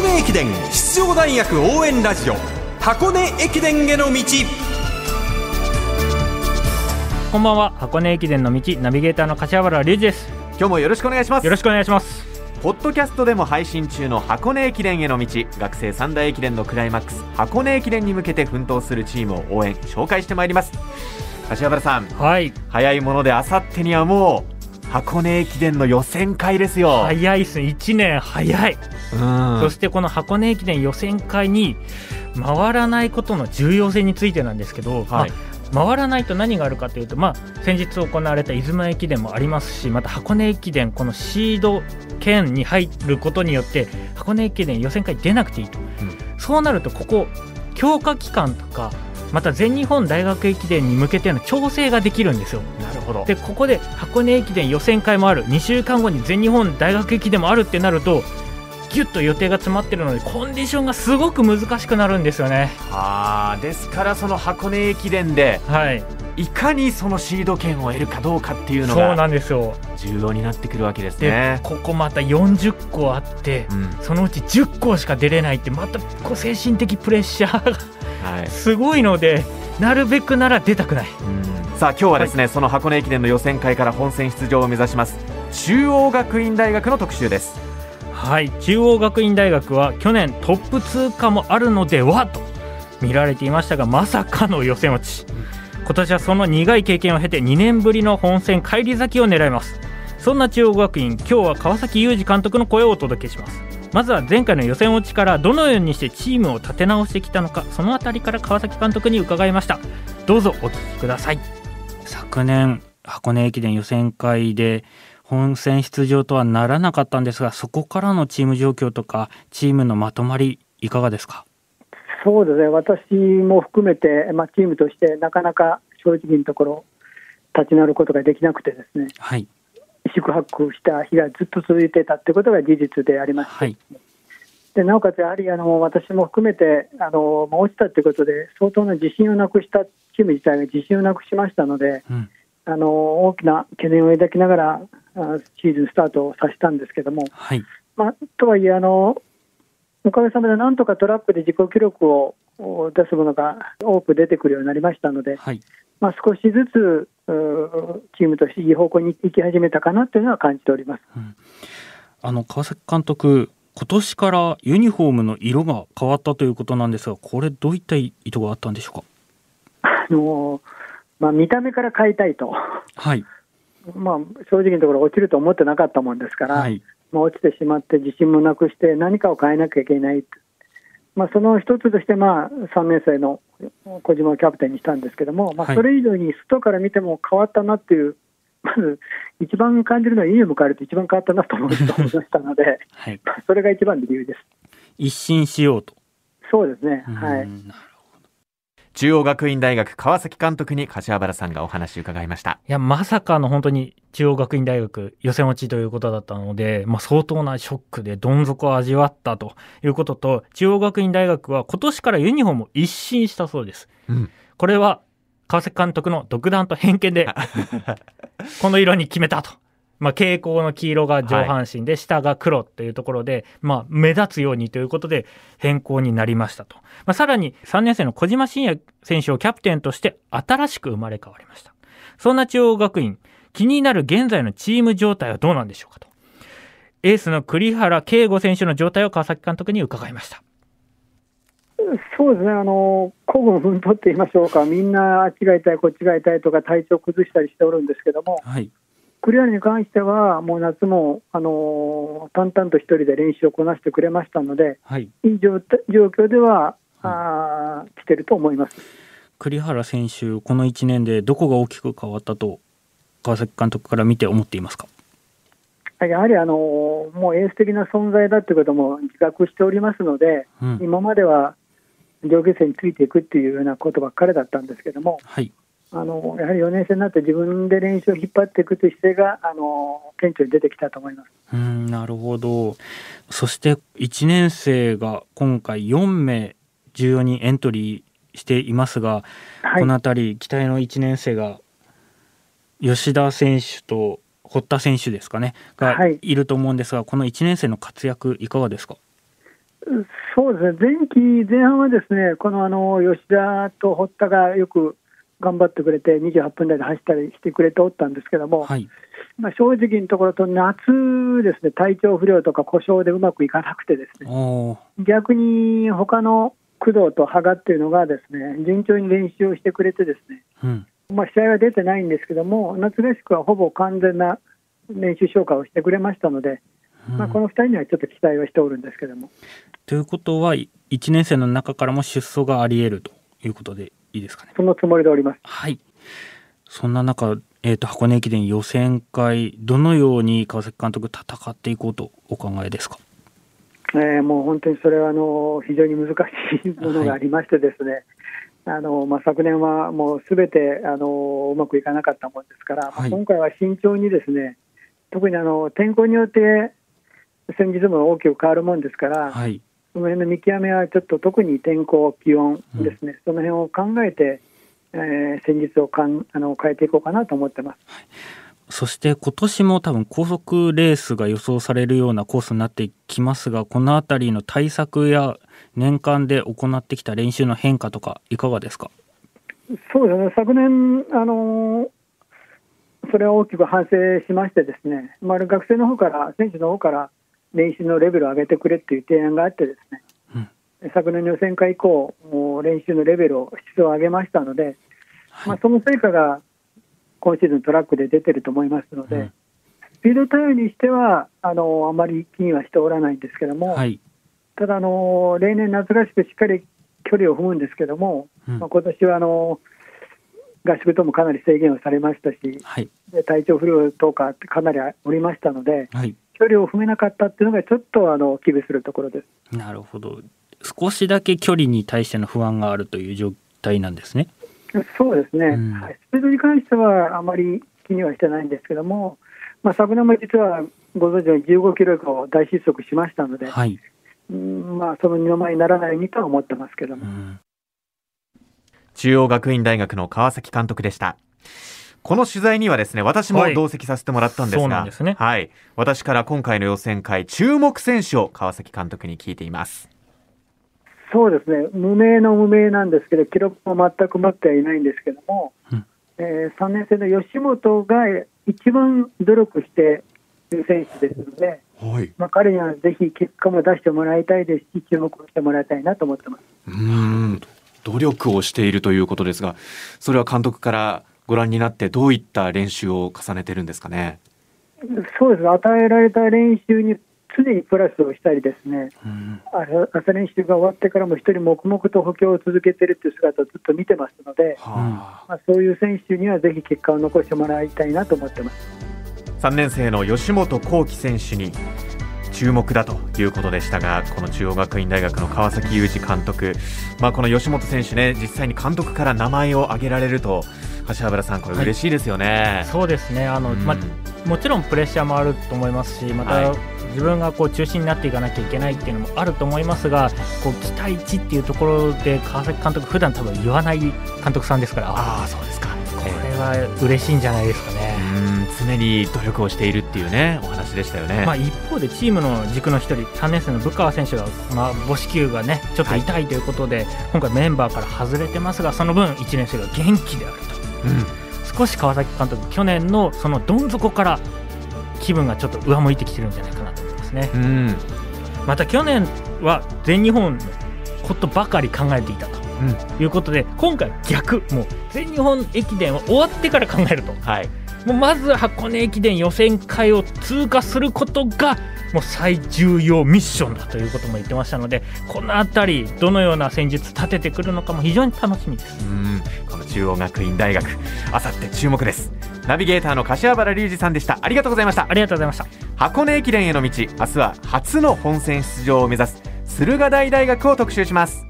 箱根駅伝出場大学応援ラジオ箱根駅伝への道こんばんは。箱根駅伝の道ナビゲーターの柏原隆二です。今日もよろしくお願いします。よろしくお願いします。ポッドキャストでも配信中の箱根駅伝への道学生三大駅伝のクライマックス箱根駅伝に向けて奮闘するチームを応援紹介してまいります。柏原さん。はい。早いものであさってにはもう箱根駅伝の予選会ですよ。早いっすね。1年早い、うん。そしてこの箱根駅伝予選会に回らないことの重要性についてなんですけど、はい。まあ回らないと何があるかというと、まあ、先日行われた出雲駅伝もありますしまた箱根駅伝このシード圏に入ることによって箱根駅伝予選会出なくていいと、そうなるとここ強化期間とかまた全日本大学駅伝に向けての調整ができるんですよ。なるほどでここで箱根駅伝予選会もある2週間後に全日本大学駅伝もあるってなるとギュッと予定が詰まってるのでコンディションがすごく難しくなるんですよね。あーですからその箱根駅伝ではい、いかにそのシード権を得るかどうかっていうのそうがなんですよ。重要になってくるわけですで、ね。ここまた40校あってうんそのうち10校しか出れないってまたこう精神的プレッシャーがはい。すごいのでなるべくなら出たくない。さあ今日はですね、その箱根駅伝の予選会から本戦出場を目指します中央学院大学の特集です。はい。中央学院大学は去年トップ通過もあるのではと見られていましたがまさかの予選落ち。今年はその苦い経験を経て2年ぶりの本戦返り咲きを狙います。そんな中央学院今日は川崎裕二監督の声をお届けしますまずは前回の予選落ちからどのようにしてチームを立て直してきたのかそのあたりから川崎監督に伺いました。どうぞお聞きください。昨年箱根駅伝予選会で本戦出場とはならなかったんですがそこからのチーム状況とかチームのまとまりいかがですか？そうですね、私も含めて、まあ、チームとしてなかなか正直なところ、立ち直ることができなくて、ですね。はい四苦八苦した日がずっと続いてたってことが事実でありまして、はい。でなおかつやはりあの私も含めてあの、まあ、落ちたということで、相当な自信をなくしたチーム自体が自信をなくしましたので、うん。あの大きな懸念を抱きながら、あシーズンスタートをさせたんですけども、はい。まあ、とはいえあの、おかげさまでなんとかトラップで自己記録をお出すものが多く出てくるようになりましたので、はい。まあ、少しずつチームとしていい方向に行き始めたかなというのは感じております。あの川崎監督今年からユニフォームの色が変わったということなんですがこれどういった意図があったんでしょうか？あのまあ、見た目から変えたいと、はい。まあ、正直なところ落ちると思ってなかったもんですから、はい。まあ、落ちてしまって自信もなくして何かを変えなきゃいけない、まあ、その一つとして、まあ、3年生の小島をキャプテンにしたんですけども、まあ、はい。それ以上に外から見ても変わったなっていう、まず一番感じるのは、ユニフォーム変えると一番変わったなと思いましたので、はい。まあそれが一番の理由です。一新しようと。そうですね、はい、中央学院大学川崎監督に柏原さんがお話を伺いました。いやまさかの本当に中央学院大学予選落ちということだったので、まあ、相当なショックでどん底を味わったということと中央学院大学は今年からユニフォームを一新したそうです、うん。これは川崎監督の独断と偏見で この色に決めたと。まあ、蛍光の黄色が上半身で、下が黒というところで、まあ、目立つようにということで変更になりましたと。まあ、さらに3年生の小島慎也選手をキャプテンとして新しく生まれ変わりました。そんな中央学院、気になる現在のチーム状態はどうなんでしょうかと。エースの栗原圭吾選手の状態を川崎監督に伺いました。そうですね、あの孤軍奮闘って言いましょうか、みんなあっちが痛い、こっちが痛いとか、体調崩したりしておるんですけども、はい。栗原に関しては、もう夏も、あの淡々と一人で練習をこなしてくれましたので、はい。いい状態状況では、あー来てると思います。栗原選手、この1年でどこが大きく変わったと、川崎監督から見て思っていますか？やはり、あのもうエース的な存在だということも自覚しておりますので、うん。今までは上下生についていくっていうようなことばっかりだったんですけども、はい。あのやはり4年生になって自分で練習を引っ張っていくという姿勢があの顕著に出てきたと思います。うん、なるほど。そして1年生が今回4名14人エントリーしていますが、はいこの辺り期待の1年生が吉田選手と堀田選手ですかねがはいいると思うんですが、この1年生の活躍いかがですか？そうですね、前期前半はですね、このあの吉田と堀田がよく頑張ってくれて、28分台で走ったりしてくれておったんですけども、はい。まあ、正直なところと、夏ですね、体調不良とか故障でうまくいかなくてですね、逆に他の工藤と羽賀っていうのがですね、順調に練習をしてくれてですね、うん。まあ、試合は出てないんですけども、夏合宿はほぼ完全な練習消化をしてくれましたので、まあ、この2人にはちょっと期待はしておるんですけども、ということは、1年生の中からも出走があり得るということでいいですかね。そのつもりでおります。はい。そんな中、えっ、と、箱根駅伝予選会、どのように川崎監督戦っていこうとお考えですか？えーもう本当にそれはあの非常に難しいものがありましてですね、あのまあ、昨年はもうすべてあのうまくいかなかったもんですから、はい今回は慎重にですね特にあの天候によって先日も大きく変わるもんですから、はい。その辺の見極めはちょっと特に天候、気温ですね、その辺を考えて、えー戦術をかんあの変えていこうかなと思ってます。そして今年も多分高速レースが予想されるようなコースになってきますが、このあたりの対策や年間で行ってきた練習の変化とかいかがですか？そうですね、昨年、あのそれは大きく反省しまして、ですね、まあ、学生の方から、選手の方から練習のレベルを上げてくれっていう提案があって、ですね、昨年の予選会以降、もう練習のレベルを、質を上げましたので、まあ、その成果が今シーズントラックで出てると思いますので、うんスピードタイムにしてはあのあまり気にはしておらないんですけども、はい。ただあの、例年、夏合宿しっかり距離を踏むんですけども、うんまあ、今年はあの合宿ともかなり制限をされましたし、はい。で体調不良とかってかなりおりましたので、はい。距離を踏めなかったっていうのが、ちょっとあの危惧するところです。なるほど。少しだけ距離に対しての不安があるという状態なんですね。そうですね、うんはい、スピードに関してはあまり気にはしてないんですけども、まあ、昨年も実はご存知のように15キロ以降大失速しましたので、はい。うんまあ、その二の舞にならないようにとは思ってますけども。うん。中央学院大学の川崎監督でした。この取材にはですね、私もはい同席させてもらったんですが、そうなんですねはい。私から今回の予選会、注目選手を川崎監督に聞いています。そうですね、無名の無名なんですけど、記録も全く持ってはいないんですけども、うんえー3年生の吉本が一番努力している選手ですので、はい。まあ、彼にはぜひ結果も出してもらいたいですし、注目してもらいたいなと思ってます。うーん。努力をしているということですが、それは監督からご覧になってどういった練習を重ねてるんですかね？そうですね、与えられた練習に常にプラスをしたりですね、うん朝朝練習が終わってからも一人黙々と補強を続けているという姿をずっと見てますので、はあ。まあ、そういう選手にはぜひ結果を残してもらいたいなと思ってます。3年生の吉本幸輝選手に注目だということでしたがこの中央学院大学の川崎雄二監督、まあ、この吉本選手ね実際に監督から名前を挙げられると柏原さんこれはい嬉しいですよね。そうですね。あの、うんまもちろんプレッシャーもあると思いますし、また、はい自分がこう中心になっていかなきゃいけないっていうのもあると思いますが、こう期待値っていうところで川崎監督普段多分言わない監督さんですから、ああそうですか。これは嬉しいんじゃないですかね。うん常に努力をしているっていうねお話でしたよね。まあ、一方でチームの軸の一人3年生の武川選手が、まあ、母子球がねちょっと痛いということで、今回メンバーから外れてますがその分1年生が元気であるうん。と少し川崎監督去年のそのどん底から気分がちょっと上向いてきてるんじゃないかなと思いますね。うん。また去年は全日本のことばかり考えていたと。うん。いうことで今回逆。もう全日本駅伝は終わってから考えると。はいもうまず箱根駅伝予選会を通過することがもう最重要ミッションだということも言ってましたのでこの辺りどのような戦術立ててくるのかも非常に楽しみです。うんこの中央学院大学あさって注目です。ナビゲーターの柏原隆二さんでした。ありがとうございましたあ。りがとうございました箱根駅伝への道明日は初の本戦出場を目指す駿河台大学を特集します